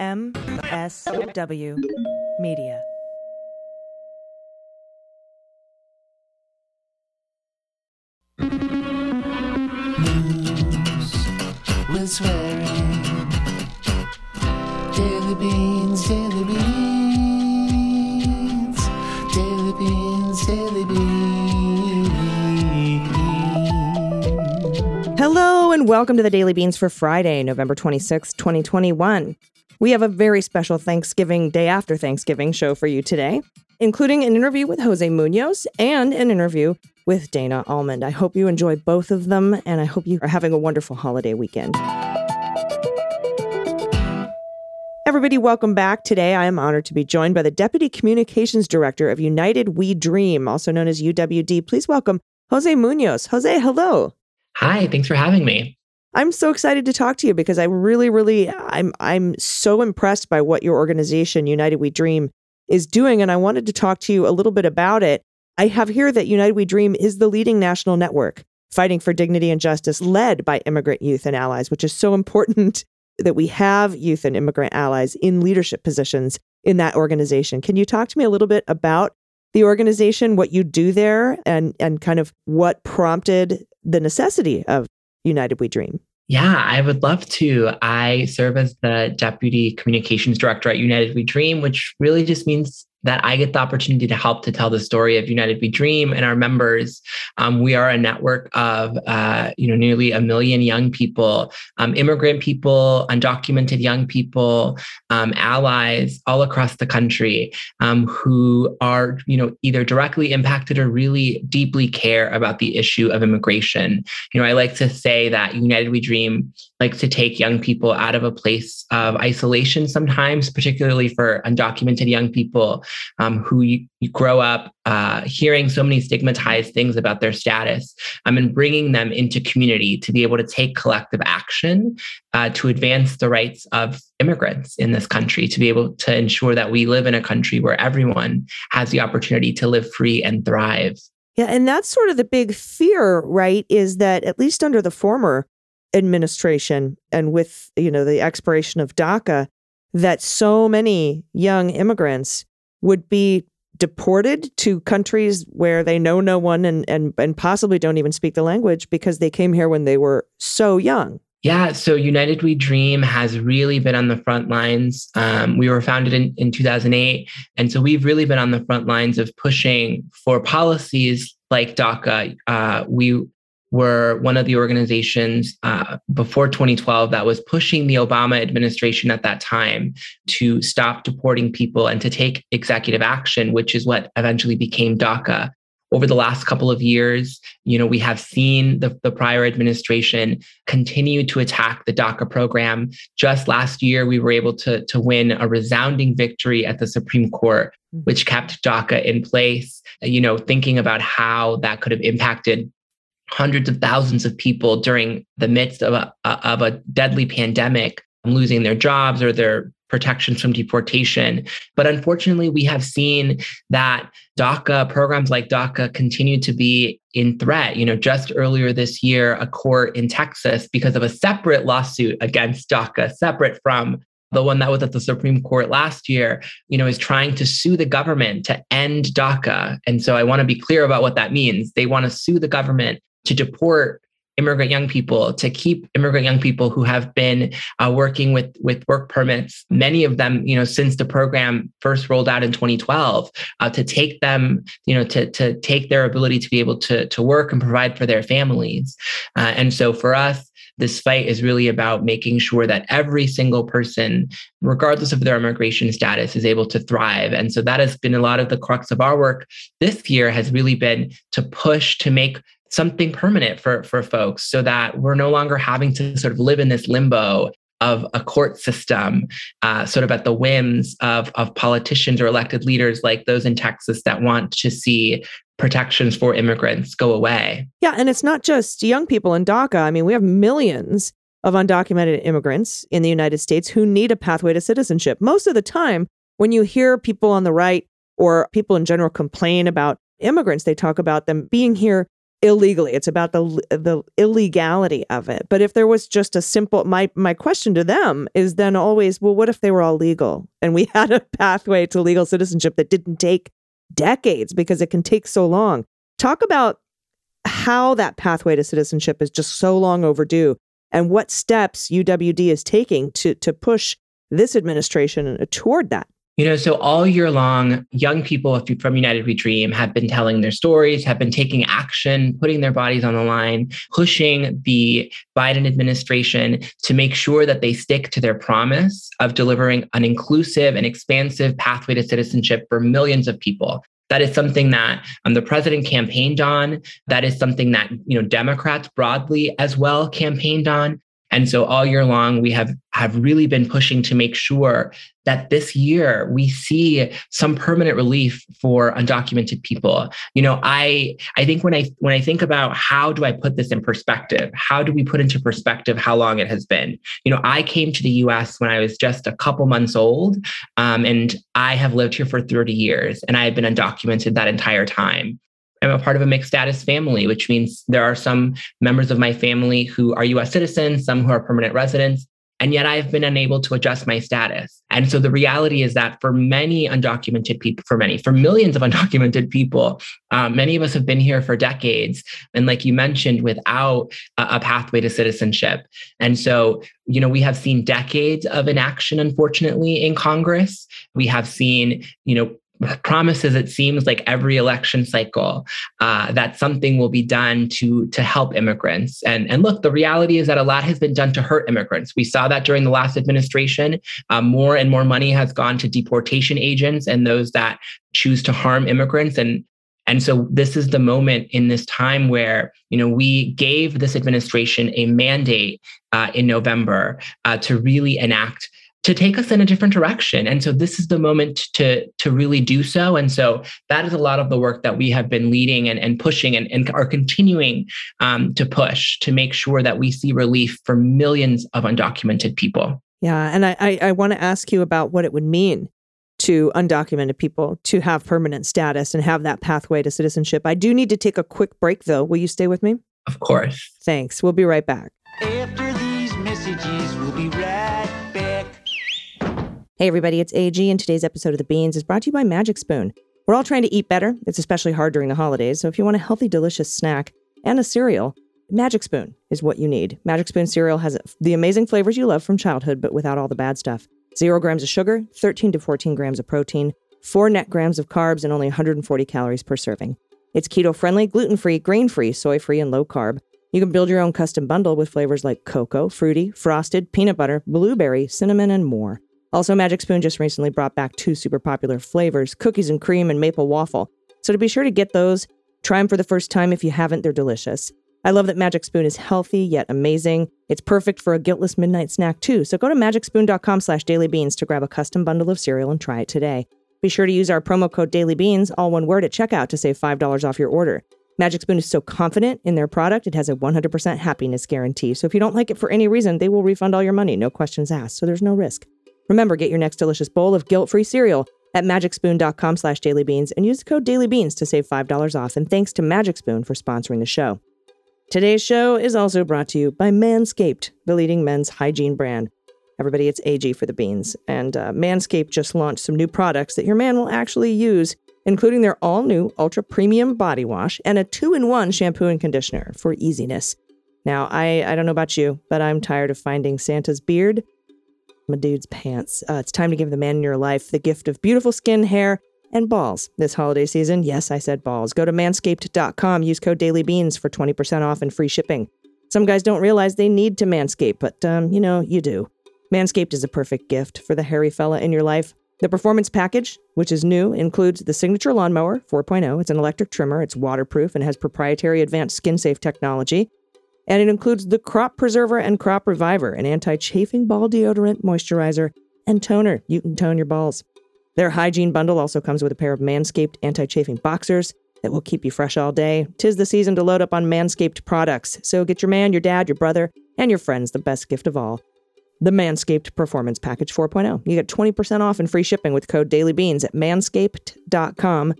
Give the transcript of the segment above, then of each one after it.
MSW Media. News with swearing. Daily beans, daily beans. Daily beans, daily beans. Hello and welcome to the Daily Beans for Friday, November 26, 2021. We have a very special Thanksgiving day after Thanksgiving show for you today, including an interview with Jose Munoz and an interview with Dana Allmond. I hope you enjoy both of them and I hope you are having a wonderful holiday weekend. Everybody, welcome back. Today, I am honored to be joined by the Deputy Communications Director of United We Dream, also known as UWD. Please welcome Jose Munoz. Jose, hello. Hi, thanks for having me. I'm so excited to talk to you because I really, really, I'm, I'm so impressed by what your organization, United We Dream, is doing, and I wanted to talk to you a little bit about it. I have here that United We Dream is the leading national network fighting for dignity and justice, led by immigrant youth and allies, which is so important that we have youth and immigrant allies in leadership positions in that organization. Can you talk to me a little bit about the organization, what you do there, and and kind of what prompted the necessity of United We Dream? Yeah, I would love to. I serve as the Deputy Communications Director at United We Dream, which really just means that I get the opportunity to help to tell the story of United We Dream and our members. Um, we are a network of uh, you know nearly a million young people, um, immigrant people, undocumented young people, um, allies all across the country um, who are you know either directly impacted or really deeply care about the issue of immigration. You know, I like to say that United We Dream likes to take young people out of a place of isolation sometimes, particularly for undocumented young people um, who you, you, grow up uh, hearing so many stigmatized things about their status um, and bringing them into community to be able to take collective action uh, to advance the rights of immigrants in this country, to be able to ensure that we live in a country where everyone has the opportunity to live free and thrive. Yeah, and that's sort of the big fear, right? Is that at least under the former administration and with you know the expiration of DACA, that so many young immigrants would be deported to countries where they know no one and, and, and possibly don't even speak the language because they came here when they were so young. Yeah, so United We Dream has really been on the front lines. Um, we were founded in, in 2008. And so we've really been on the front lines of pushing for policies like DACA. Uh, we were one of the organizations uh, before 2012 that was pushing the Obama administration at that time to stop deporting people and to take executive action, which is what eventually became DACA. Over the last couple of years, you know, we have seen the, the prior administration continue to attack the DACA program. Just last year, we were able to, to win a resounding victory at the Supreme Court, mm-hmm. which kept DACA in place. You know, thinking about how that could have impacted hundreds of thousands of people during the midst of a, of a deadly pandemic losing their jobs or their protections from deportation. But unfortunately, we have seen that DACA programs like DACA continue to be in threat. You know, just earlier this year, a court in Texas, because of a separate lawsuit against DACA, separate from the one that was at the Supreme Court last year, you know, is trying to sue the government to end DACA. And so I want to be clear about what that means. They want to sue the government to deport immigrant young people to keep immigrant young people who have been uh, working with with work permits many of them you know since the program first rolled out in 2012 uh, to take them you know to to take their ability to be able to to work and provide for their families uh, and so for us this fight is really about making sure that every single person, regardless of their immigration status, is able to thrive. And so that has been a lot of the crux of our work this year has really been to push to make something permanent for for folks so that we're no longer having to sort of live in this limbo of a court system, uh, sort of at the whims of, of politicians or elected leaders like those in Texas that want to see protections for immigrants go away. Yeah, and it's not just young people in DACA. I mean, we have millions of undocumented immigrants in the United States who need a pathway to citizenship. Most of the time, when you hear people on the right or people in general complain about immigrants, they talk about them being here illegally. It's about the the illegality of it. But if there was just a simple my my question to them is then always, well, what if they were all legal and we had a pathway to legal citizenship that didn't take decades because it can take so long. Talk about how that pathway to citizenship is just so long overdue and what steps UWD is taking to to push this administration toward that. You know, so all year long, young people from United We Dream have been telling their stories, have been taking action, putting their bodies on the line, pushing the Biden administration to make sure that they stick to their promise of delivering an inclusive and expansive pathway to citizenship for millions of people. That is something that um, the president campaigned on. That is something that you know Democrats broadly as well campaigned on. And so all year long, we have, have really been pushing to make sure that this year we see some permanent relief for undocumented people. You know, I I think when I when I think about how do I put this in perspective, how do we put into perspective how long it has been? You know, I came to the U.S. when I was just a couple months old, um, and I have lived here for 30 years, and I have been undocumented that entire time. I'm a part of a mixed status family, which means there are some members of my family who are US citizens, some who are permanent residents. And yet I've been unable to adjust my status. And so the reality is that for many undocumented people, for many, for millions of undocumented people, um, many of us have been here for decades. And like you mentioned, without a, a pathway to citizenship. And so, you know, we have seen decades of inaction, unfortunately, in Congress. We have seen, you know, promises it seems like every election cycle uh, that something will be done to to help immigrants. And and look the reality is that a lot has been done to hurt immigrants. We saw that during the last administration. Uh, more and more money has gone to deportation agents and those that choose to harm immigrants. And and so this is the moment in this time where you know we gave this administration a mandate uh, in November uh, to really enact to take us in a different direction. And so this is the moment to to really do so. And so that is a lot of the work that we have been leading and, and pushing and, and are continuing um, to push to make sure that we see relief for millions of undocumented people. Yeah and i i, I want to ask you about what it would mean to undocumented people to have permanent status and have that pathway to citizenship. I do need to take a quick break though. Will you stay with me? Of course. Thanks. We'll be right back Hey, everybody, it's AG, and today's episode of The Beans is brought to you by Magic Spoon. We're all trying to eat better. It's especially hard during the holidays, so if you want a healthy, delicious snack and a cereal, Magic Spoon is what you need. Magic Spoon cereal has the amazing flavors you love from childhood, but without all the bad stuff. Zero grams of sugar, 13 to 14 grams of protein, four net grams of carbs, and only 140 calories per serving. It's keto friendly, gluten free, grain free, soy free, and low carb. You can build your own custom bundle with flavors like cocoa, fruity, frosted, peanut butter, blueberry, cinnamon, and more. Also, Magic Spoon just recently brought back two super popular flavors cookies and cream and maple waffle. So to be sure to get those, try them for the first time if you haven't, they're delicious. I love that Magic Spoon is healthy yet amazing. It's perfect for a guiltless midnight snack too. So go to magicspoon.com slash dailybeans to grab a custom bundle of cereal and try it today. Be sure to use our promo code dailybeans, all one word, at checkout to save $5 off your order. Magic Spoon is so confident in their product, it has a 100% happiness guarantee. So if you don't like it for any reason, they will refund all your money, no questions asked. So there's no risk. Remember, get your next delicious bowl of guilt-free cereal at magicspoon.com slash dailybeans and use the code dailybeans to save $5 off. And thanks to Magic Spoon for sponsoring the show. Today's show is also brought to you by Manscaped, the leading men's hygiene brand. Everybody, it's AG for the beans. And uh, Manscaped just launched some new products that your man will actually use, including their all new ultra premium body wash and a two in one shampoo and conditioner for easiness. Now, I, I don't know about you, but I'm tired of finding Santa's beard my dude's pants. Uh, it's time to give the man in your life the gift of beautiful skin, hair, and balls this holiday season. Yes, I said balls. Go to manscaped.com, use code dailybeans for 20% off and free shipping. Some guys don't realize they need to manscape, but um, you know, you do. Manscaped is a perfect gift for the hairy fella in your life. The performance package, which is new, includes the signature lawnmower 4.0. It's an electric trimmer, it's waterproof, and has proprietary advanced skin safe technology and it includes the Crop Preserver and Crop Reviver, an anti chafing ball deodorant, moisturizer, and toner. You can tone your balls. Their hygiene bundle also comes with a pair of Manscaped anti chafing boxers that will keep you fresh all day. Tis the season to load up on Manscaped products, so get your man, your dad, your brother, and your friends the best gift of all the Manscaped Performance Package 4.0. You get 20% off and free shipping with code DailyBeans at manscaped.com.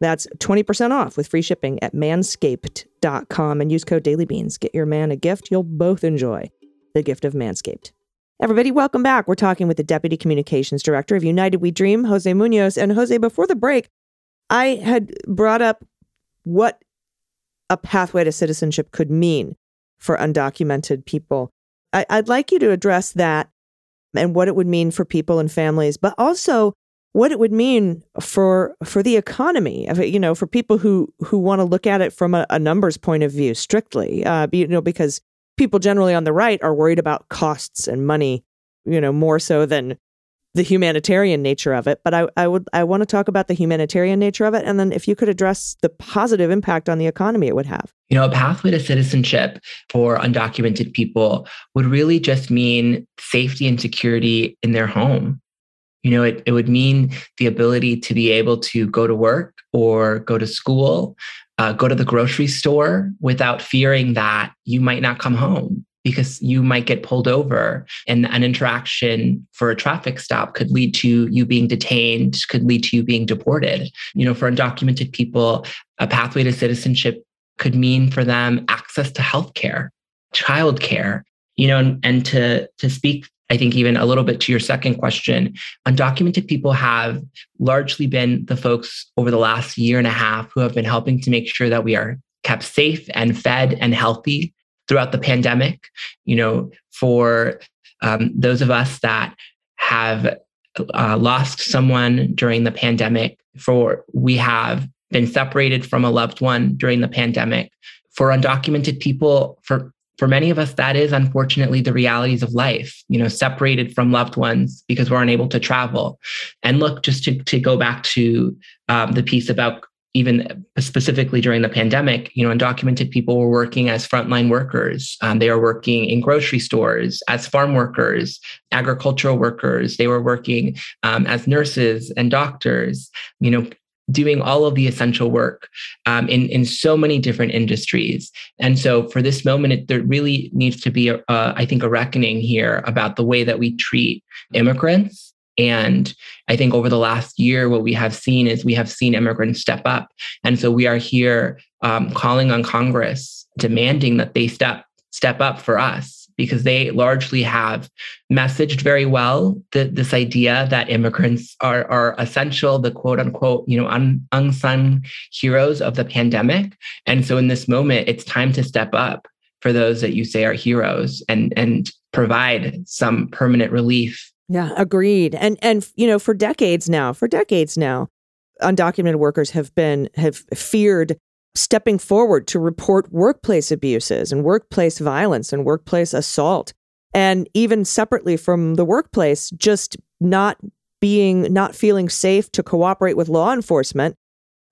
That's 20% off with free shipping at manscaped.com and use code dailybeans. Get your man a gift you'll both enjoy the gift of Manscaped. Everybody, welcome back. We're talking with the Deputy Communications Director of United We Dream, Jose Munoz. And Jose, before the break, I had brought up what a pathway to citizenship could mean for undocumented people. I, would like you to address that and what it would mean for people and families, but also what it would mean for for the economy. You know, for people who who want to look at it from a, a numbers point of view strictly. Uh, you know, because people generally on the right are worried about costs and money. You know, more so than the humanitarian nature of it, but I, I would I want to talk about the humanitarian nature of it, and then if you could address the positive impact on the economy it would have. You know, a pathway to citizenship for undocumented people would really just mean safety and security in their home. You know, it, it would mean the ability to be able to go to work or go to school, uh, go to the grocery store without fearing that you might not come home because you might get pulled over and an interaction for a traffic stop could lead to you being detained could lead to you being deported. You know for undocumented people a pathway to citizenship could mean for them access to healthcare childcare you know and, and to to speak I think even a little bit to your second question, undocumented people have largely been the folks over the last year and a half who have been helping to make sure that we are kept safe and fed and healthy throughout the pandemic. You know, for um, those of us that have uh, lost someone during the pandemic, for we have been separated from a loved one during the pandemic. For undocumented people, for for many of us, that is unfortunately the realities of life, you know, separated from loved ones because we're unable to travel. And look, just to, to go back to um, the piece about even specifically during the pandemic, you know, undocumented people were working as frontline workers. Um, they were working in grocery stores as farm workers, agricultural workers. They were working um, as nurses and doctors. You know, doing all of the essential work um, in in so many different industries. And so, for this moment, it, there really needs to be, I think, a reckoning here about the way that we treat immigrants and I think over the last year, what we have seen is we have seen immigrants step up. And so we are here um, calling on Congress, demanding that they step step up for us because they largely have messaged very well that this idea that immigrants are, are essential, the quote unquote, you know, un, unsung heroes of the pandemic. And so in this moment, it's time to step up for those that you say are heroes and and provide some permanent relief yeah, agreed. And and you know, for decades now, for decades now, undocumented workers have been have feared stepping forward to report workplace abuses and workplace violence and workplace assault. And even separately from the workplace, just not being not feeling safe to cooperate with law enforcement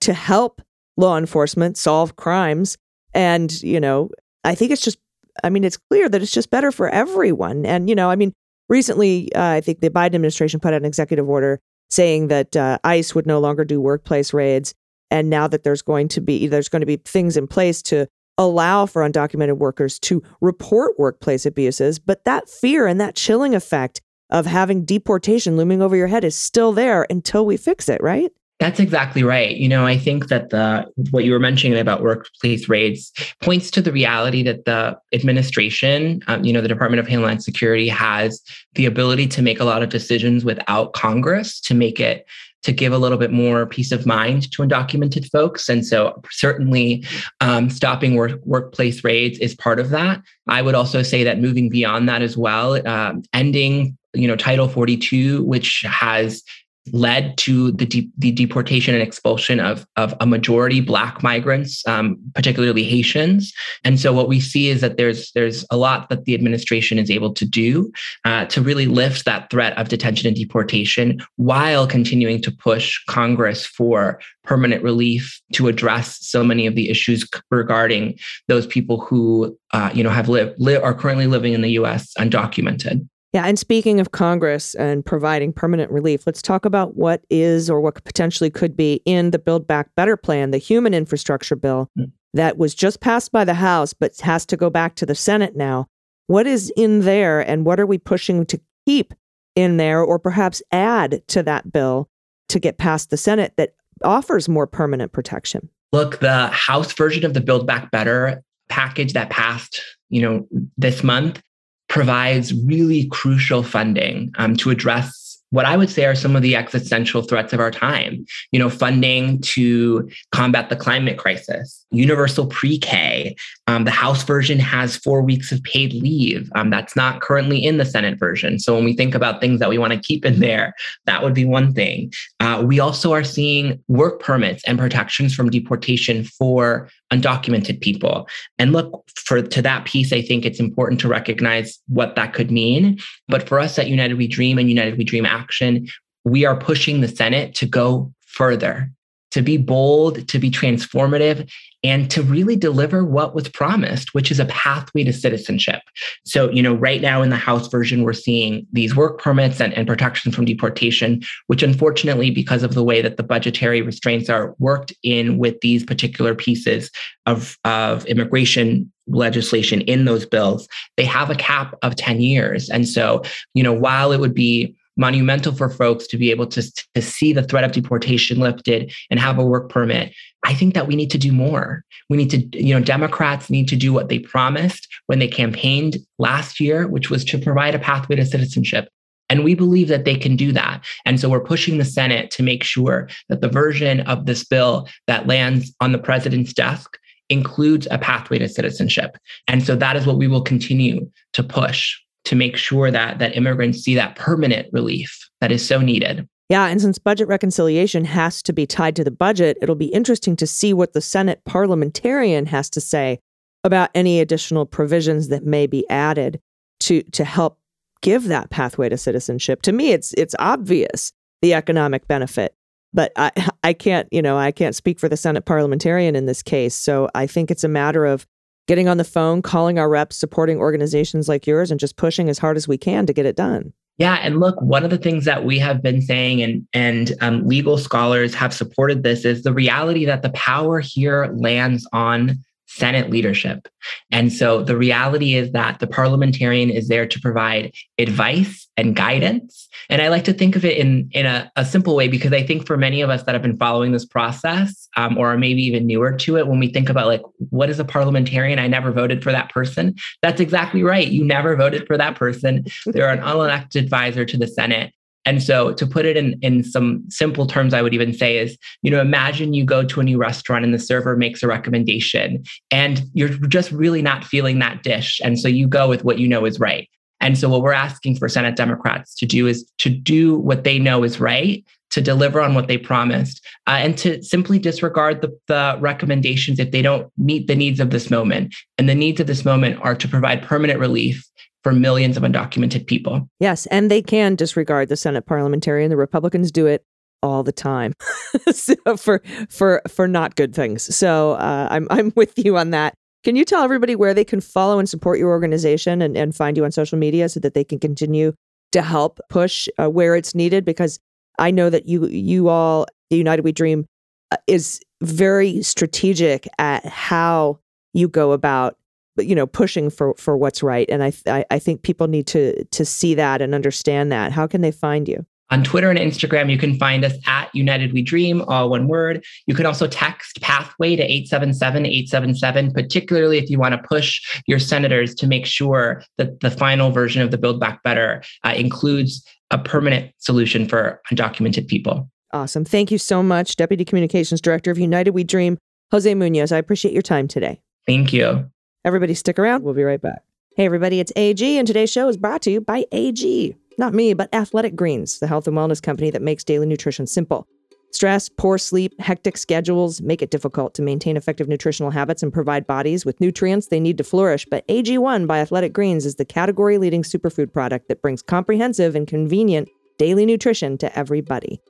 to help law enforcement solve crimes. And, you know, I think it's just I mean, it's clear that it's just better for everyone. And, you know, I mean, recently, uh, I think the Biden administration put out an executive order saying that uh, ICE would no longer do workplace raids, and now that there's going to be there's going to be things in place to allow for undocumented workers to report workplace abuses, but that fear and that chilling effect of having deportation looming over your head is still there until we fix it, right? That's exactly right. You know, I think that the what you were mentioning about workplace raids points to the reality that the administration, um, you know, the Department of Homeland Security has the ability to make a lot of decisions without Congress to make it to give a little bit more peace of mind to undocumented folks. And so, certainly, um, stopping work, workplace raids is part of that. I would also say that moving beyond that as well, um, ending you know title 42 which has led to the, de- the deportation and expulsion of, of a majority Black migrants, um, particularly Haitians. And so what we see is that there's there's a lot that the administration is able to do uh, to really lift that threat of detention and deportation while continuing to push Congress for permanent relief to address so many of the issues regarding those people who uh, you know have lived li- are currently living in the U.S. undocumented. Yeah, and speaking of Congress and providing permanent relief, let's talk about what is or what potentially could be in the Build Back Better plan, the human infrastructure bill mm. that was just passed by the House but has to go back to the Senate now. What is in there and what are we pushing to keep in there or perhaps add to that bill to get past the Senate that offers more permanent protection? Look, the House version of the Build Back Better package that passed, you know, this month provides really crucial funding um, to address what I would say are some of the existential threats of our time. You know, funding to combat the climate crisis, universal pre-K. Um, the House version has four weeks of paid leave. Um, that's not currently in the Senate version. So when we think about things that we want to keep in there, that would be one thing. Uh, we also are seeing work permits and protections from deportation for undocumented people. And look, for to that piece, I think it's important to recognize what that could mean. But for us at United We Dream and United We Dream Action, we are pushing the Senate to go further, to be bold, to be transformative, and to really deliver what was promised, which is a pathway to citizenship. So, you know, right now in the House version, we're seeing these work permits and, and protections from deportation, which unfortunately, because of the way that the budgetary restraints are worked in with these particular pieces of, of immigration legislation in those bills, they have a cap of 10 years. And so, you know, while it would be monumental for folks to be able to, to see the threat of deportation lifted and have a work permit. I think that we need to do more. We need to, you know, Democrats need to do what they promised when they campaigned last year, which was to provide a pathway to citizenship. And we believe that they can do that. And so we're pushing the Senate to make sure that the version of this bill that lands on the president's desk includes a pathway to citizenship. And so that is what we will continue to push to make sure that that immigrants see that permanent relief that is so needed. Yeah, and since budget reconciliation has to be tied to the budget, it'll be interesting to see what the Senate parliamentarian has to say about any additional provisions that may be added to to help give that pathway to citizenship. To me, it's it's obvious the economic benefit, but I I can't you know I can't speak for the Senate parliamentarian in this case. So I think it's a matter of getting on the phone, calling our reps, supporting organizations like yours, and just pushing as hard as we can to get it done. Yeah, and look, one of the things that we have been saying, and and um, legal scholars have supported this, is the reality that the power here lands on Senate leadership. And so the reality is that the parliamentarian is there to provide advice and guidance. And I like to think of it in, in a, a simple way because I think for many of us that have been following this process um, or maybe even newer to it, when we think about like, what is a parliamentarian? I never voted for that person. That's exactly right. You never voted for that person. They're an unelected advisor to the Senate. And so to put it in, in some simple terms, I would even say is, you know, imagine you go to a new restaurant and the server makes a recommendation and you're just really not feeling that dish. And so you go with what you know is right. And so what we're asking for Senate Democrats to do is to do what they know is right, to deliver on what they promised, uh, and to simply disregard the, the recommendations if they don't meet the needs of this moment. And the needs of this moment are to provide permanent relief for millions of undocumented people. Yes, and they can disregard the Senate parliamentarian. The Republicans do it all the time so for for for not good things. So uh, I'm I'm with you on that. Can you tell everybody where they can follow and support your organization and, and find you on social media so that they can continue to help push uh, where it's needed? Because I know that you you all the United We Dream uh, is very strategic at how you go about you know pushing for for what's right and I, I i think people need to to see that and understand that how can they find you on Twitter and Instagram, you can find us at United We Dream, all one word. You can also text Pathway to 877 877, particularly if you want to push your senators to make sure that the final version of the Build Back Better uh, includes a permanent solution for undocumented people. Awesome. Thank you so much, Deputy Communications Director of United We Dream, Jose Munoz. I appreciate your time today. Thank you. Everybody, stick around. We'll be right back. Hey, everybody, it's AG, and today's show is brought to you by AG. Not me, but Athletic Greens, the health and wellness company that makes daily nutrition simple. Stress, poor sleep, hectic schedules make it difficult to maintain effective nutritional habits and provide bodies with nutrients they need to flourish. But AG1 by Athletic Greens is the category leading superfood product that brings comprehensive and convenient daily nutrition to everybody.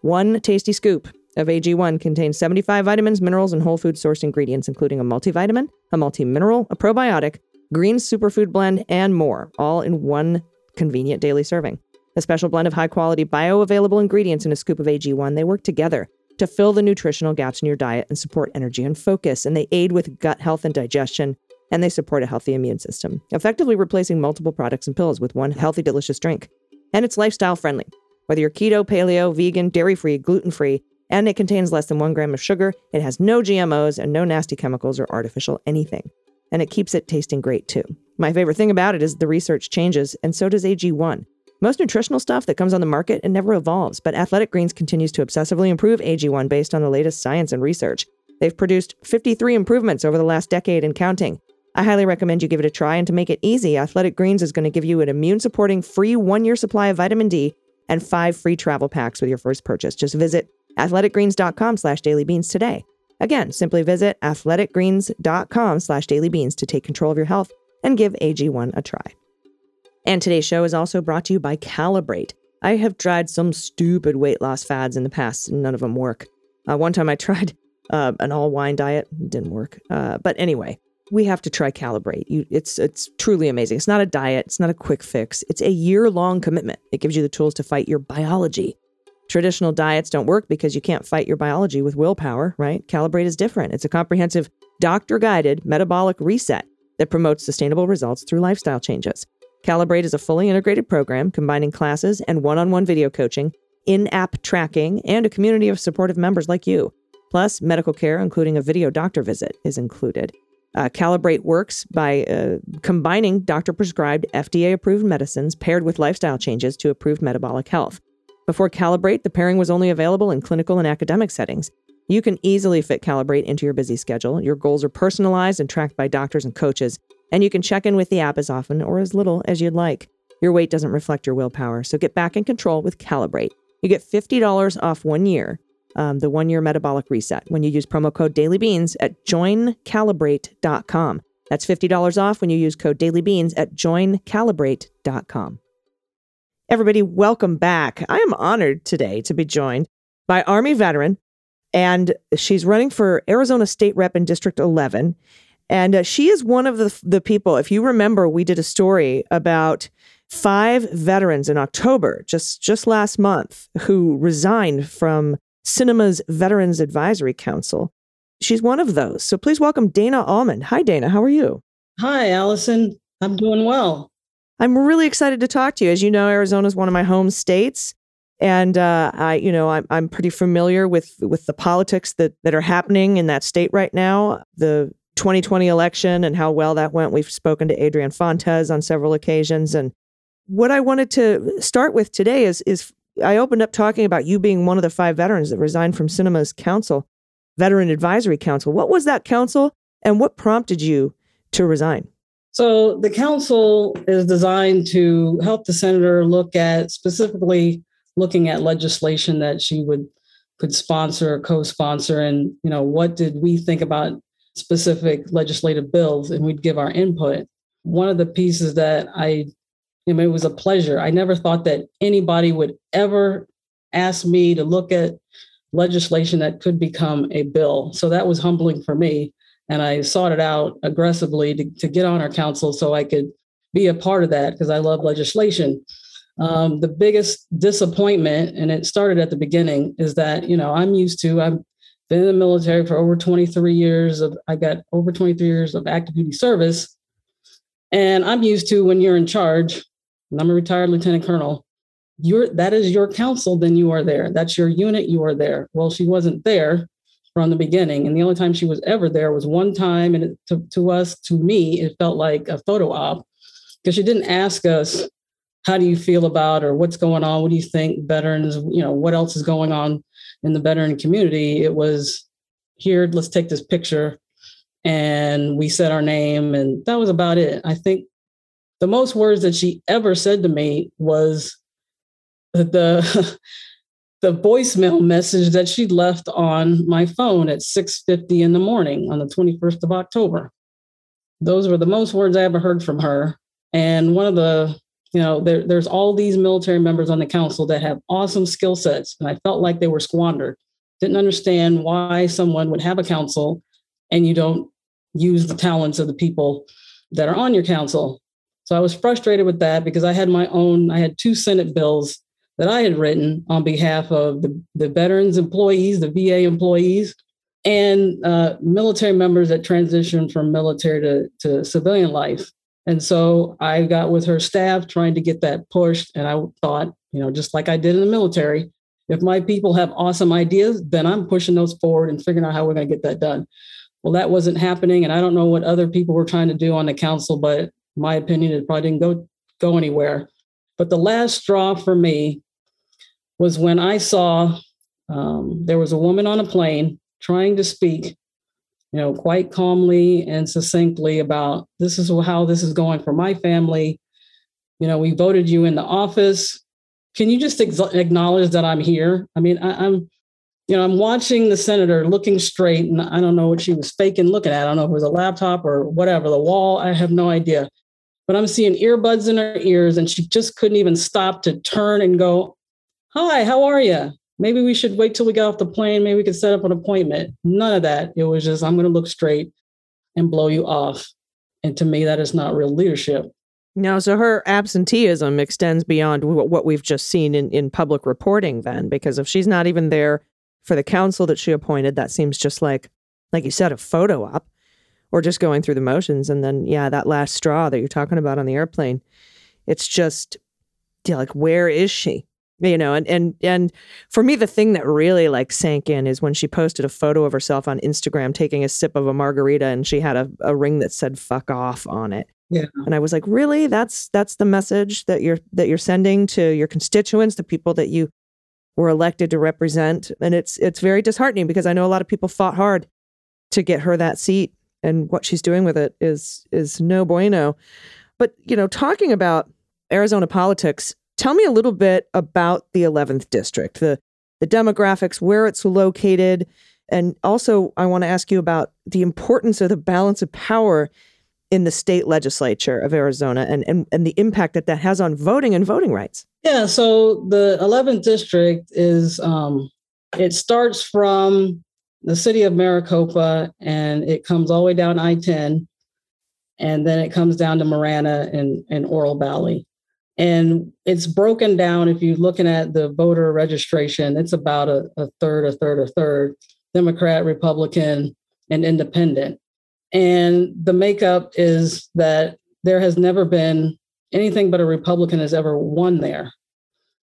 One tasty scoop of AG1 contains 75 vitamins, minerals, and whole food source ingredients, including a multivitamin, a multi-mineral, a probiotic, green superfood blend, and more, all in one convenient daily serving. A special blend of high quality bioavailable ingredients in a scoop of AG1, they work together to fill the nutritional gaps in your diet and support energy and focus, and they aid with gut health and digestion, and they support a healthy immune system, effectively replacing multiple products and pills with one healthy, delicious drink. And it's lifestyle friendly. Whether you're keto, paleo, vegan, dairy free, gluten free, and it contains less than one gram of sugar. It has no GMOs and no nasty chemicals or artificial anything. And it keeps it tasting great too. My favorite thing about it is the research changes, and so does AG1. Most nutritional stuff that comes on the market it never evolves, but Athletic Greens continues to obsessively improve AG1 based on the latest science and research. They've produced 53 improvements over the last decade and counting. I highly recommend you give it a try, and to make it easy, Athletic Greens is going to give you an immune supporting free one year supply of vitamin D and five free travel packs with your first purchase. Just visit athleticgreens.com slash dailybeans today. Again, simply visit athleticgreens.com slash dailybeans to take control of your health and give AG1 a try. And today's show is also brought to you by Calibrate. I have tried some stupid weight loss fads in the past, and none of them work. Uh, one time I tried uh, an all wine diet, didn't work. Uh, but anyway, we have to try Calibrate. You, it's it's truly amazing. It's not a diet. It's not a quick fix. It's a year long commitment. It gives you the tools to fight your biology. Traditional diets don't work because you can't fight your biology with willpower, right? Calibrate is different. It's a comprehensive, doctor guided metabolic reset that promotes sustainable results through lifestyle changes. Calibrate is a fully integrated program combining classes and one on one video coaching, in app tracking, and a community of supportive members like you. Plus, medical care, including a video doctor visit, is included. Uh, Calibrate works by uh, combining doctor prescribed FDA approved medicines paired with lifestyle changes to improve metabolic health. Before Calibrate, the pairing was only available in clinical and academic settings. You can easily fit Calibrate into your busy schedule. Your goals are personalized and tracked by doctors and coaches, and you can check in with the app as often or as little as you'd like. Your weight doesn't reflect your willpower, so get back in control with Calibrate. You get $50 off one year, um, the one year metabolic reset, when you use promo code DailyBeans at joincalibrate.com. That's $50 off when you use code DailyBeans at joincalibrate.com. Everybody, welcome back. I am honored today to be joined by Army veteran, and she's running for Arizona State Rep in District 11. And uh, she is one of the, the people, if you remember, we did a story about five veterans in October, just, just last month, who resigned from Sinema's Veterans Advisory Council. She's one of those. So please welcome Dana Allmond. Hi, Dana. How are you? Hi, Allison. I'm doing well. I'm really excited to talk to you. As you know, Arizona is one of my home states, and uh, I, you know, I'm I'm pretty familiar with with the politics that that are happening in that state right now. The 2020 election and how well that went. We've spoken to Adrian Fontes on several occasions, and what I wanted to start with today is is I opened up talking about you being one of the five veterans that resigned from Sinema's council, Veteran Advisory Council. What was that council, and what prompted you to resign? So the council is designed to help the senator look at specifically looking at legislation that she would could sponsor or co-sponsor and you know what did we think about specific legislative bills and we'd give our input. One of the pieces that i I mean, it was a pleasure. I never thought that anybody would ever ask me to look at legislation that could become a bill. So that was humbling for me and I sought it out aggressively to, to get on our council so I could be a part of that because I love legislation. Um, the biggest disappointment, and it started at the beginning, is that you know I'm used to I've been in the military for over 23 years of I got over 23 years of active duty service, and I'm used to when you're in charge. And I'm a retired lieutenant colonel. You're that is your council, then you are there. That's your unit. You are there. Well, she wasn't there, from the beginning. And the only time she was ever there was one time. And it, to, to us, to me, it felt like a photo op because she didn't ask us, how do you feel about or what's going on? What do you think veterans, you know, what else is going on in the veteran community? It was here, let's take this picture. And we said our name, and that was about it. I think the most words that she ever said to me was the the voicemail message that she left on my phone at 6:50 in the morning on the 21st of October. Those were the most words I ever heard from her. And one of the, you know, there, there's all these military members on the council that have awesome skill sets, and I felt like they were squandered. Didn't understand why someone would have a council and you don't use the talents of the people that are on your council. So I was frustrated with that because I had my own, I had two Senate bills that I had written on behalf of the, the veterans employees, the VA employees, and uh, military members that transitioned from military to, to civilian life. And so I got with her staff trying to get that pushed. And I thought, you know, just like I did in the military, If my people have awesome ideas, then I'm pushing those forward and figuring out how we're going to get that done. Well, that wasn't happening, and I don't know what other people were trying to do on the council, but my opinion, it probably didn't go go anywhere. But the last straw for me was when I saw um, there was a woman on a plane trying to speak, you know, quite calmly and succinctly about this is how this is going for my family. You know, we voted you in the office. Can you just ex- acknowledge that I'm here? I mean, I, I'm, you know, I'm watching the senator looking straight, and I don't know what she was faking looking at. I don't know if it was a laptop or whatever, the wall. I have no idea. But I'm seeing earbuds in her ears, and she just couldn't even stop to turn and go, Hi, how are you? Maybe we should wait till we get off the plane. Maybe we could set up an appointment. None of that. It was just, I'm going to look straight and blow you off. And to me, that is not real leadership. No, so her absenteeism extends beyond what we've just seen in, in public reporting, then, because if she's not even there for the council that she appointed, that seems just like, like you said, a photo op or just going through the motions. And then, yeah, that last straw that you're talking about on the airplane, it's just, yeah, like, where is she? You know and and and for me the thing that really like sank in is when she posted a photo of herself on instagram taking a sip of a margarita and she had a, a ring that said fuck off on it. Yeah. And i was like really? That's that's the message that you're that you're sending to your constituents the people that you were elected to represent? And it's it's very disheartening because i know a lot of people fought hard to get her that seat and what she's doing with it is is no bueno. But you know talking about arizona politics Tell me a little bit about the 11th district, the the demographics, where it's located, and also I want to ask you about the importance of the balance of power in the state legislature of Arizona and, and, and the impact that that has on voting and voting rights. Yeah, so the 11th district is, um, it starts from the city of Maricopa and it comes all the way down I 10, and then it comes down to Marana and, and Oro Valley. And it's broken down. If you're looking at the voter registration, it's about a, a third, a third, a third Democrat, Republican, and independent. And the makeup is that there has never been anything but a Republican has ever won there.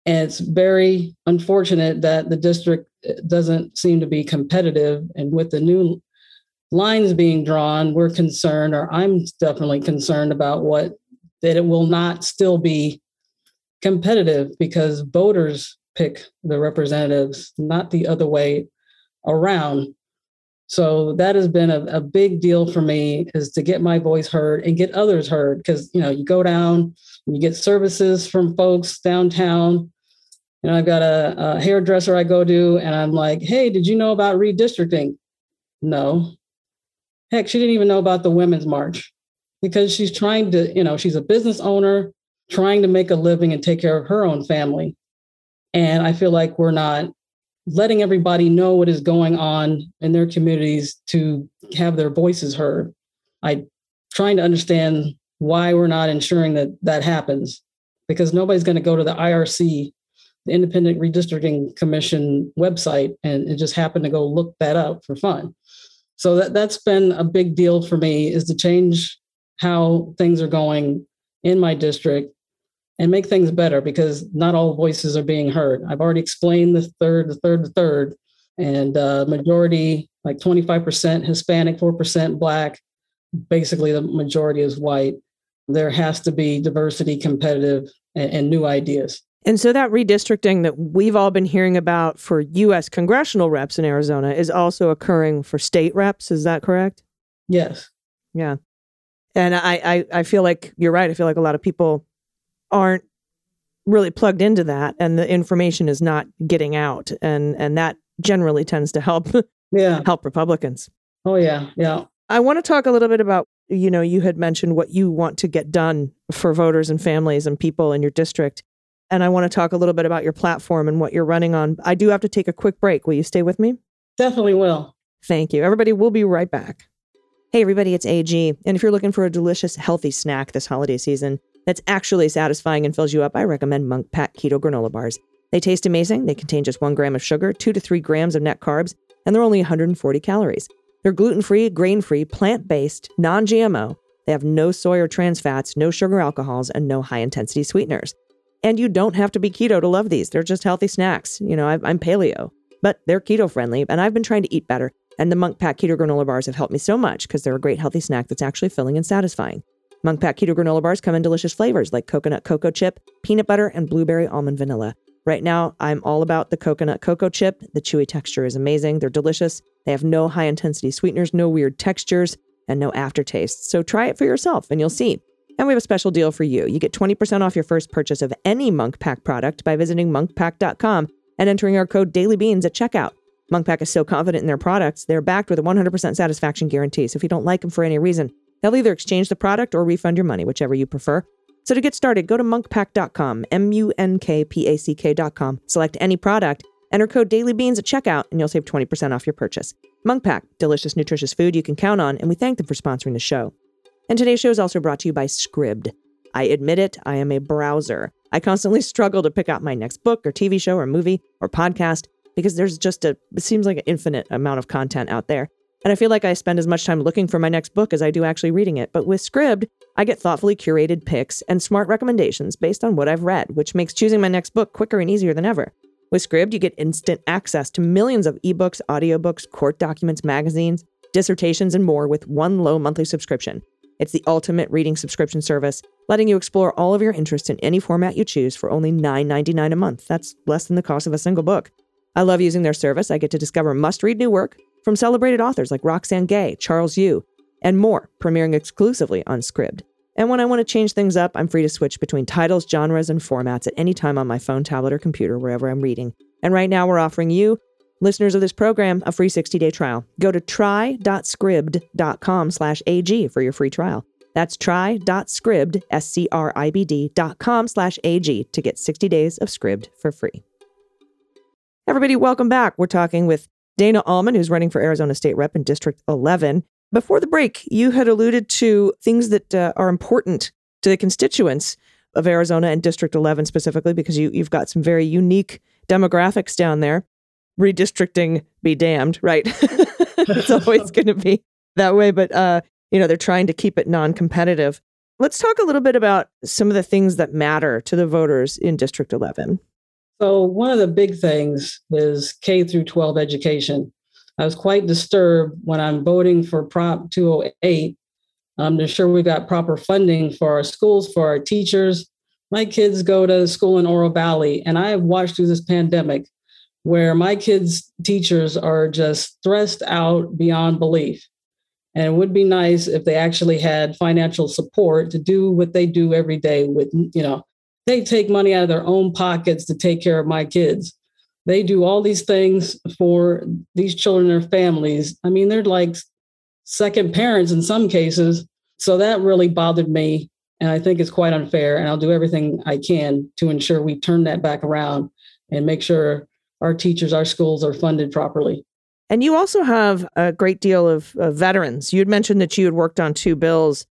And it's very unfortunate that the district uh, doesn't seem to be competitive. And with the new lines being drawn, we're concerned, or I'm definitely concerned about what that it will not still be competitive because voters pick the representatives, not the other way around. So that has been a, a big deal for me is to get my voice heard and get others heard because you know you go down and you get services from folks downtown. You know, I've got a, a hairdresser I go to, and I'm like, "Hey, did you know about redistricting?" No. Heck, she didn't even know about the women's march because she's trying to, you know, she's a business owner trying to make a living and take care of her own family. And I feel like we're not letting everybody know what is going on in their communities to have their voices heard. I trying to understand why we're not ensuring that that happens because nobody's going to go to the IRC, the Independent Redistricting Commission website and, and just happen to go look that up for fun. So that that's been a big deal for me is to change how things are going in my district and make things better because not all voices are being heard. I've already explained the third, the third, the third, and uh, majority like 25% Hispanic, 4% Black. Basically, the majority is white. There has to be diversity, competitive, and, and new ideas. And so that redistricting that we've all been hearing about for U.S. congressional reps in Arizona is also occurring for state reps. Is that correct? Yes. Yeah. And I, I, I feel like you're right. I feel like a lot of people aren't really plugged into that and the information is not getting out and and that generally tends to help yeah. help republicans. Oh yeah yeah. I want to talk a little bit about you know you had mentioned what you want to get done for voters and families and people in your district and i want to talk a little bit about your platform and what you're running on. I do have to take a quick break. Will you stay with me? Definitely will. Thank you. Everybody we'll be right back. Hey everybody it's ag and if you're looking for a delicious healthy snack this holiday season that's actually satisfying and fills you up, I recommend Munk Pack Keto Granola Bars. They taste amazing. They contain just one gram of sugar, two to three grams of net carbs, and they're only 140 calories. They're gluten free, grain free, plant based, non GMO. They have no soy or trans fats, no sugar alcohols, and no high intensity sweeteners. And you don't have to be keto to love these. They're just healthy snacks. You know, I, I'm paleo, but they're keto friendly, and I've been trying to eat better. And the Munk Pack Keto Granola Bars have helped me so much because they're a great healthy snack that's actually filling and satisfying. Munk Pack Keto Granola Bars come in delicious flavors like coconut cocoa chip, peanut butter, and blueberry almond vanilla. Right now, I'm all about the coconut cocoa chip. The chewy texture is amazing. They're delicious. They have no high intensity sweeteners, no weird textures, and no aftertaste. So try it for yourself and you'll see. And we have a special deal for you. You get 20% off your first purchase of any Munk Pack product by visiting munkpack.com and entering our code DailyBeans at checkout. Munk Pack is so confident in their products, they're backed with a 100% satisfaction guarantee. So if you don't like them for any reason, they'll either exchange the product or refund your money, whichever you prefer. So to get started, go to munkpack.com, M U N K P A C K.com, select any product, enter code DailyBeans at checkout, and you'll save 20% off your purchase. Munk Pack, delicious, nutritious food you can count on, and we thank them for sponsoring the show. And today's show is also brought to you by Scribd. I admit it, I am a browser. I constantly struggle to pick out my next book or TV show or movie or podcast because there's just a, it seems like an infinite amount of content out there. And I feel like I spend as much time looking for my next book as I do actually reading it. But with Scribd, I get thoughtfully curated picks and smart recommendations based on what I've read, which makes choosing my next book quicker and easier than ever. With Scribd, you get instant access to millions of ebooks, audiobooks, court documents, magazines, dissertations, and more with one low monthly subscription. It's the ultimate reading subscription service, letting you explore all of your interests in any format you choose for only $9.99 a month. That's less than the cost of a single book. I love using their service. I get to discover must read new work from celebrated authors like Roxane Gay, Charles Yu, and more, premiering exclusively on Scribd. And when I want to change things up, I'm free to switch between titles, genres, and formats at any time on my phone, tablet, or computer, wherever I'm reading. And right now, we're offering you, listeners of this program, a free 60-day trial. Go to try.scribd.com slash AG for your free trial. That's try.scribd, S-C-R-I-B-D dot com slash AG to get 60 days of Scribd for free. Everybody, welcome back. We're talking with Dana Allmond, who's running for Arizona State Rep in District 11. Before the break, you had alluded to things that uh, are important to the constituents of Arizona and District 11 specifically, because you, you've got some very unique demographics down there. Redistricting be damned, right? it's always going to be that way, but uh, you know they're trying to keep it non-competitive. Let's talk a little bit about some of the things that matter to the voters in District 11. So, one of the big things is K through 12 education. I was quite disturbed when I'm voting for Prop 208 um, to ensure we got proper funding for our schools, for our teachers. My kids go to school in Oro Valley, and I have watched through this pandemic where my kids' teachers are just stressed out beyond belief. And it would be nice if they actually had financial support to do what they do every day with, you know, they take money out of their own pockets to take care of my kids. They do all these things for these children and their families. I mean, they're like second parents in some cases. So that really bothered me. And I think it's quite unfair. And I'll do everything I can to ensure we turn that back around and make sure our teachers, our schools are funded properly. And you also have a great deal of uh, veterans. You had mentioned that you had worked on two bills,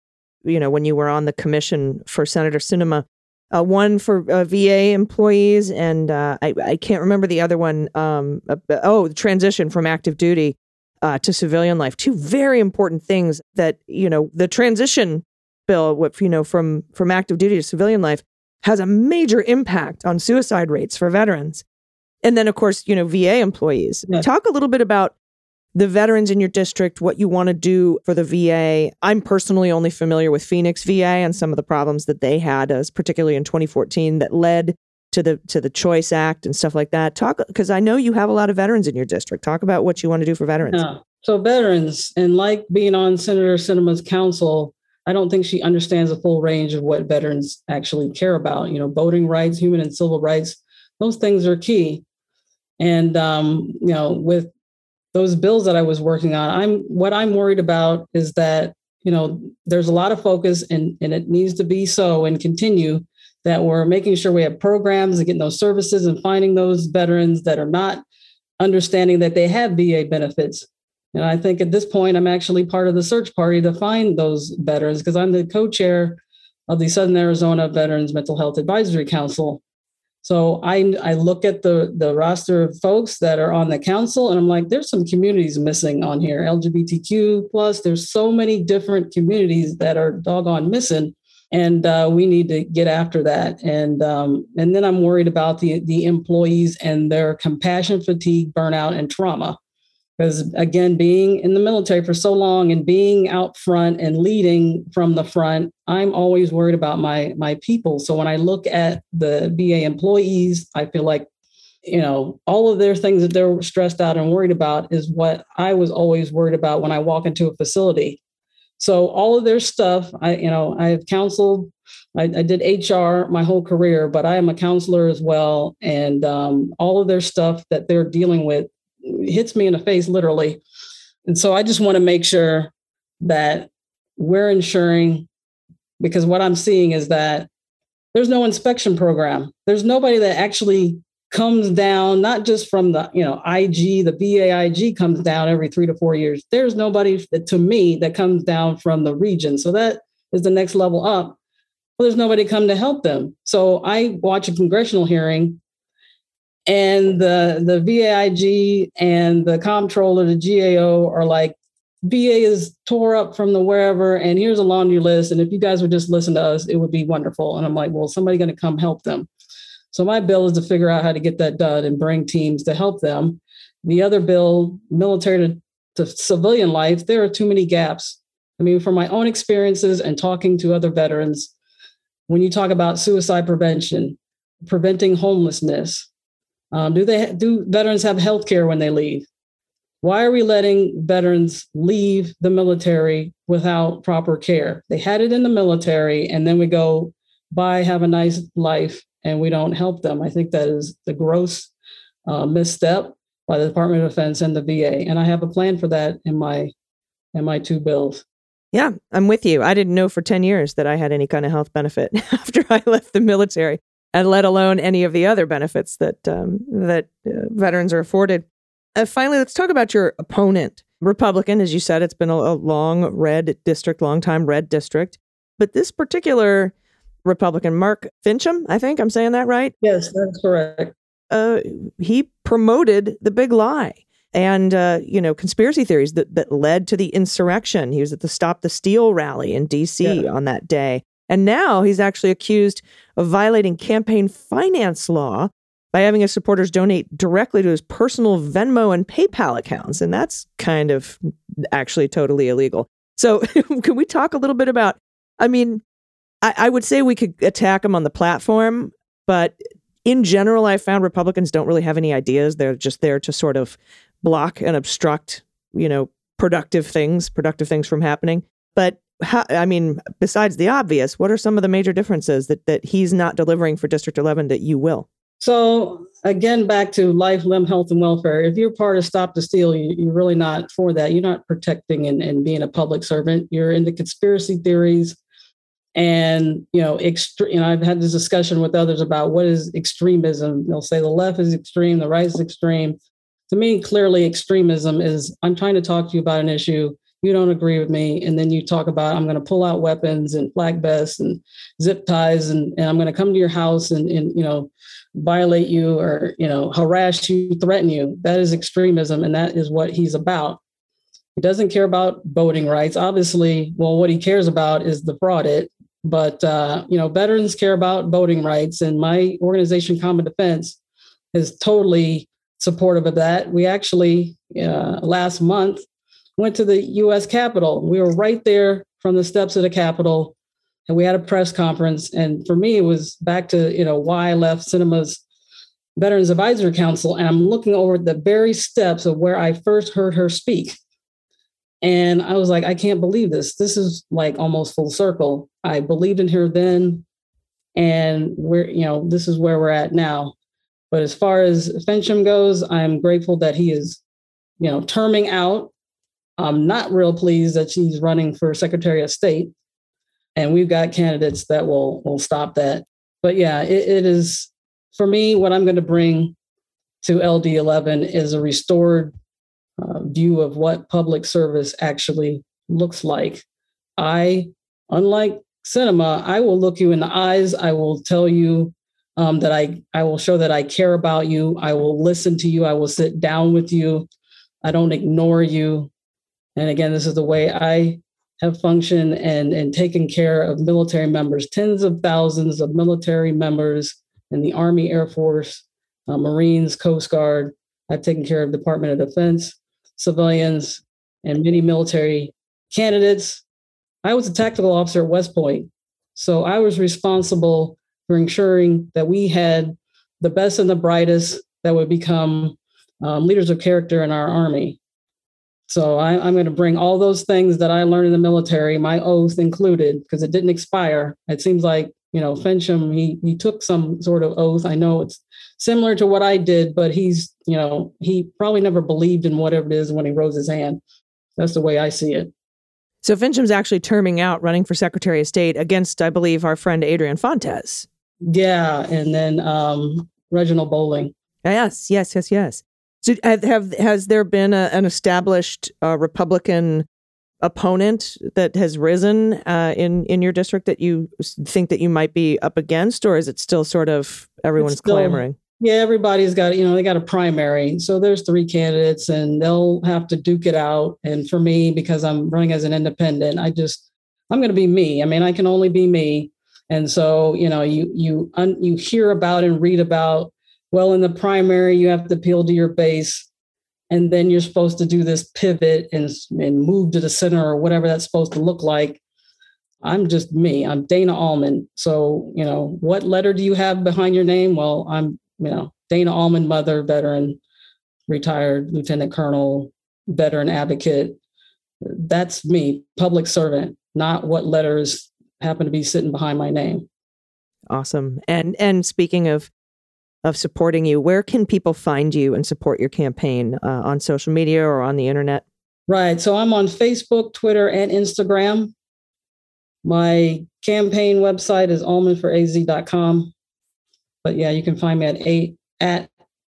you know, when you were on the commission for Senator Sinema uh, one for uh, VA employees, and uh, I, I, can't remember the other one. Um, uh, oh, the transition from active duty uh, to civilian life. Two very important things that you know the transition bill, what you know, from from active duty to civilian life, has a major impact on suicide rates for veterans. And then, of course, you know, VA employees. Yeah. Talk a little bit about the veterans in your district, what you want to do for the VA. I'm personally only familiar with Phoenix VA and some of the problems that they had, as particularly in 2014, that led to the to the Choice Act and stuff like that. Talk because I know you have a lot of veterans in your district. Talk about what you want to do for veterans. Yeah. So veterans, and like being on Senator Sinema's council, I don't think she understands the full range of what veterans actually care about. You know, voting rights, human and civil rights, those things are key. And um, you know, with those bills that I was working on, I'm what I'm worried about is that you know there's a lot of focus and and it needs to be so and continue that we're making sure we have programs and getting those services and finding those veterans that are not understanding that they have VA benefits. And I think at this point, I'm actually part of the search party to find those veterans because I'm the co-chair of the Southern Arizona Veterans Mental Health Advisory Council. So I I look at the the roster of folks that are on the council, and I'm like, there's some communities missing on here. LGBTQ plus. There's so many different communities that are doggone missing, and uh, we need to get after that. And um, and then I'm worried about the the employees and their compassion fatigue, burnout, and trauma. Because again, being in the military for so long and being out front and leading from the front, I'm always worried about my my people. So when I look at the VA employees, I feel like you know all of their things that they're stressed out and worried about is what I was always worried about when I walk into a facility so all of their stuff, I you know I have counseled. I, I did HR my whole career, but I am a counselor as well, and um, all of their stuff that they're dealing with hits me in the face literally. And so I just want to make sure that we're ensuring because what I'm seeing is that there's no inspection program. There's nobody that actually comes down not just from the you know IG, the VAIG comes down every three to four years. There's nobody that, to me that comes down from the region. So that is the next level up. Well, there's nobody come to help them. So I watch a congressional hearing, and the the VAIG and the comptroller, the GAO, are like, VA is tore up from the wherever, and here's a laundry list. And if you guys would just listen to us, it would be wonderful. And I'm like, well, somebody going to come help them. So my bill is to figure out how to get that done and bring teams to help them. The other bill, military to, to civilian life, there are too many gaps. I mean, from my own experiences and talking to other veterans, when you talk about suicide prevention, preventing homelessness, um, do they do veterans have health care when they leave? Why are we letting veterans leave the military without proper care? They had it in the military, and then we go, bye, have a nice life, and we don't help them. I think that is the gross uh, misstep by the Department of Defense and the VA. And I have a plan for that in my in my two bills. Yeah, I'm with you. I didn't know for 10 years that I had any kind of health benefit after I left the military, and let alone any of the other benefits that um, that uh, veterans are afforded. Uh, finally, let's talk about your opponent, Republican. As you said, it's been a, a long red district, long time red district. But this particular Republican Mark Finchem, I think I'm saying that right. Yes, that's correct. Uh, he promoted the big lie and uh, you know conspiracy theories that that led to the insurrection. He was at the Stop the Steal rally in D.C. Yeah. on that day, and now he's actually accused of violating campaign finance law by having his supporters donate directly to his personal Venmo and PayPal accounts, and that's kind of actually totally illegal. So, can we talk a little bit about? I mean, I, I would say we could attack him on the platform, but in general, I found Republicans don't really have any ideas. They're just there to sort of block and obstruct, you know, productive things, productive things from happening. But how, I mean, besides the obvious, what are some of the major differences that that he's not delivering for District 11 that you will? So again, back to life, limb, health, and welfare. If you're part of Stop the Steal, you, are really not for that. You're not protecting and, and being a public servant. You're into conspiracy theories and you know, extre- you know, I've had this discussion with others about what is extremism. They'll say the left is extreme, the right is extreme. To me, clearly, extremism is I'm trying to talk to you about an issue. You don't agree with me, and then you talk about I'm going to pull out weapons and flak vests and zip ties, and, and I'm going to come to your house and, and you know violate you or you know harass you, threaten you. That is extremism, and that is what he's about. He doesn't care about voting rights. Obviously, well, what he cares about is the fraud it but uh, you know, veterans care about voting rights, and my organization, Common Defense, is totally supportive of that. We actually uh, last month went to the U.S. Capitol. We were right there from the steps of the Capitol, and we had a press conference. And for me, it was back to you know why I left Sinema's Veterans Advisory Council, and I'm looking over the very steps of where I first heard her speak. And I was like, I can't believe this. This is like almost full circle. I believed in her then, and we're, you know, this is where we're at now. But as far as Finchem goes, I'm grateful that he is, you know, terming out. I'm not real pleased that she's running for Secretary of State. And we've got candidates that will will stop that. But yeah, it, it is for me, what I'm going to bring to LD11 is a restored uh, view of what public service actually looks like. I, unlike Sinema, I will look you in the eyes. I will tell you um, that I, I will show that I care about you. I will listen to you. I will sit down with you. I don't ignore you. And again, this is the way I have functioned and, and taken care of military members, tens of thousands of military members in the Army, Air Force, uh, Marines, Coast Guard. I've taken care of Department of Defense, civilians, and many military candidates. I was a tactical officer at West Point, so I was responsible for ensuring that we had the best and the brightest that would become um, leaders of character in our Army. So I, am going to bring all those things that I learned in the military, my oath included, because it didn't expire. It seems like you know Finchem he he took some sort of oath. I know it's similar to what I did, but he's you know he probably never believed in whatever it is when he rose his hand. That's the way I see it. So Finchem's actually terming out running for Secretary of State against, I believe, our friend Adrian Fontes. Yeah, and then um, Reginald Bolding. Yes, yes, yes, yes. So have, have has there been a, an established uh, Republican opponent that has risen uh, in in your district that you think that you might be up against, or is it still sort of everyone's still, clamoring? Yeah, everybody's got you know they got a primary, so there's three candidates, and they'll have to duke it out. And for me, because I'm running as an independent, I just I'm going to be me. I mean, I can only be me. And so you know you you un, you hear about and read about well, in the primary, you have to appeal to your base, and then you're supposed to do this pivot and, and move to the center or whatever that's supposed to look like. I'm just me. I'm Dana Allmond. So, you know, what letter do you have behind your name? Well, I'm, you know, Dana Allmond, mother, veteran, retired lieutenant colonel, veteran advocate. That's me, public servant, not what letters happen to be sitting behind my name. Awesome. And and speaking of of supporting you, where can people find you and support your campaign uh, on social media or on the internet? Right. So I'm on Facebook, Twitter, and Instagram. My campaign website is allmond4az.com. But yeah, you can find me at eight at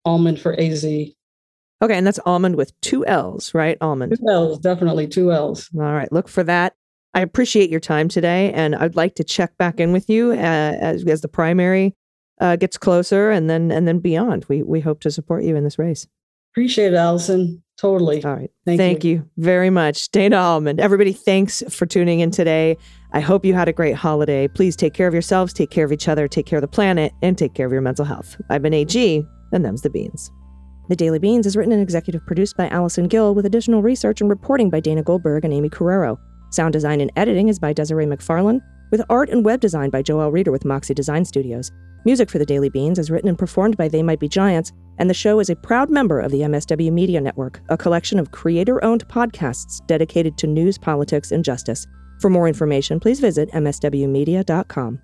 almond for AZ. Okay, and that's almond with two L's, right? Almond. Two L's, definitely two L's. All right, look for that. I appreciate your time today, and I'd like to check back in with you uh, as, as the primary uh, gets closer and then and then beyond. We we hope to support you in this race. Appreciate it, Allison. Totally. All right. Thank, Thank you. you. very much. Dana Allmond. Everybody, thanks for tuning in today. I hope you had a great holiday. Please take care of yourselves, take care of each other, take care of the planet, and take care of your mental health. I've been AG, and them's the beans. The Daily Beans is written and executive produced by Allison Gill with additional research and reporting by Dana Goldberg and Aimee Carrero. Sound design and editing is by Desiree McFarlane, with art and web design by Joel Reeder with Moxie Design Studios. Music for the Daily Beans is written and performed by They Might Be Giants, and the show is a proud member of the MSW Media Network, a collection of creator owned podcasts dedicated to news, politics, and justice. For more information, please visit MSWmedia.com.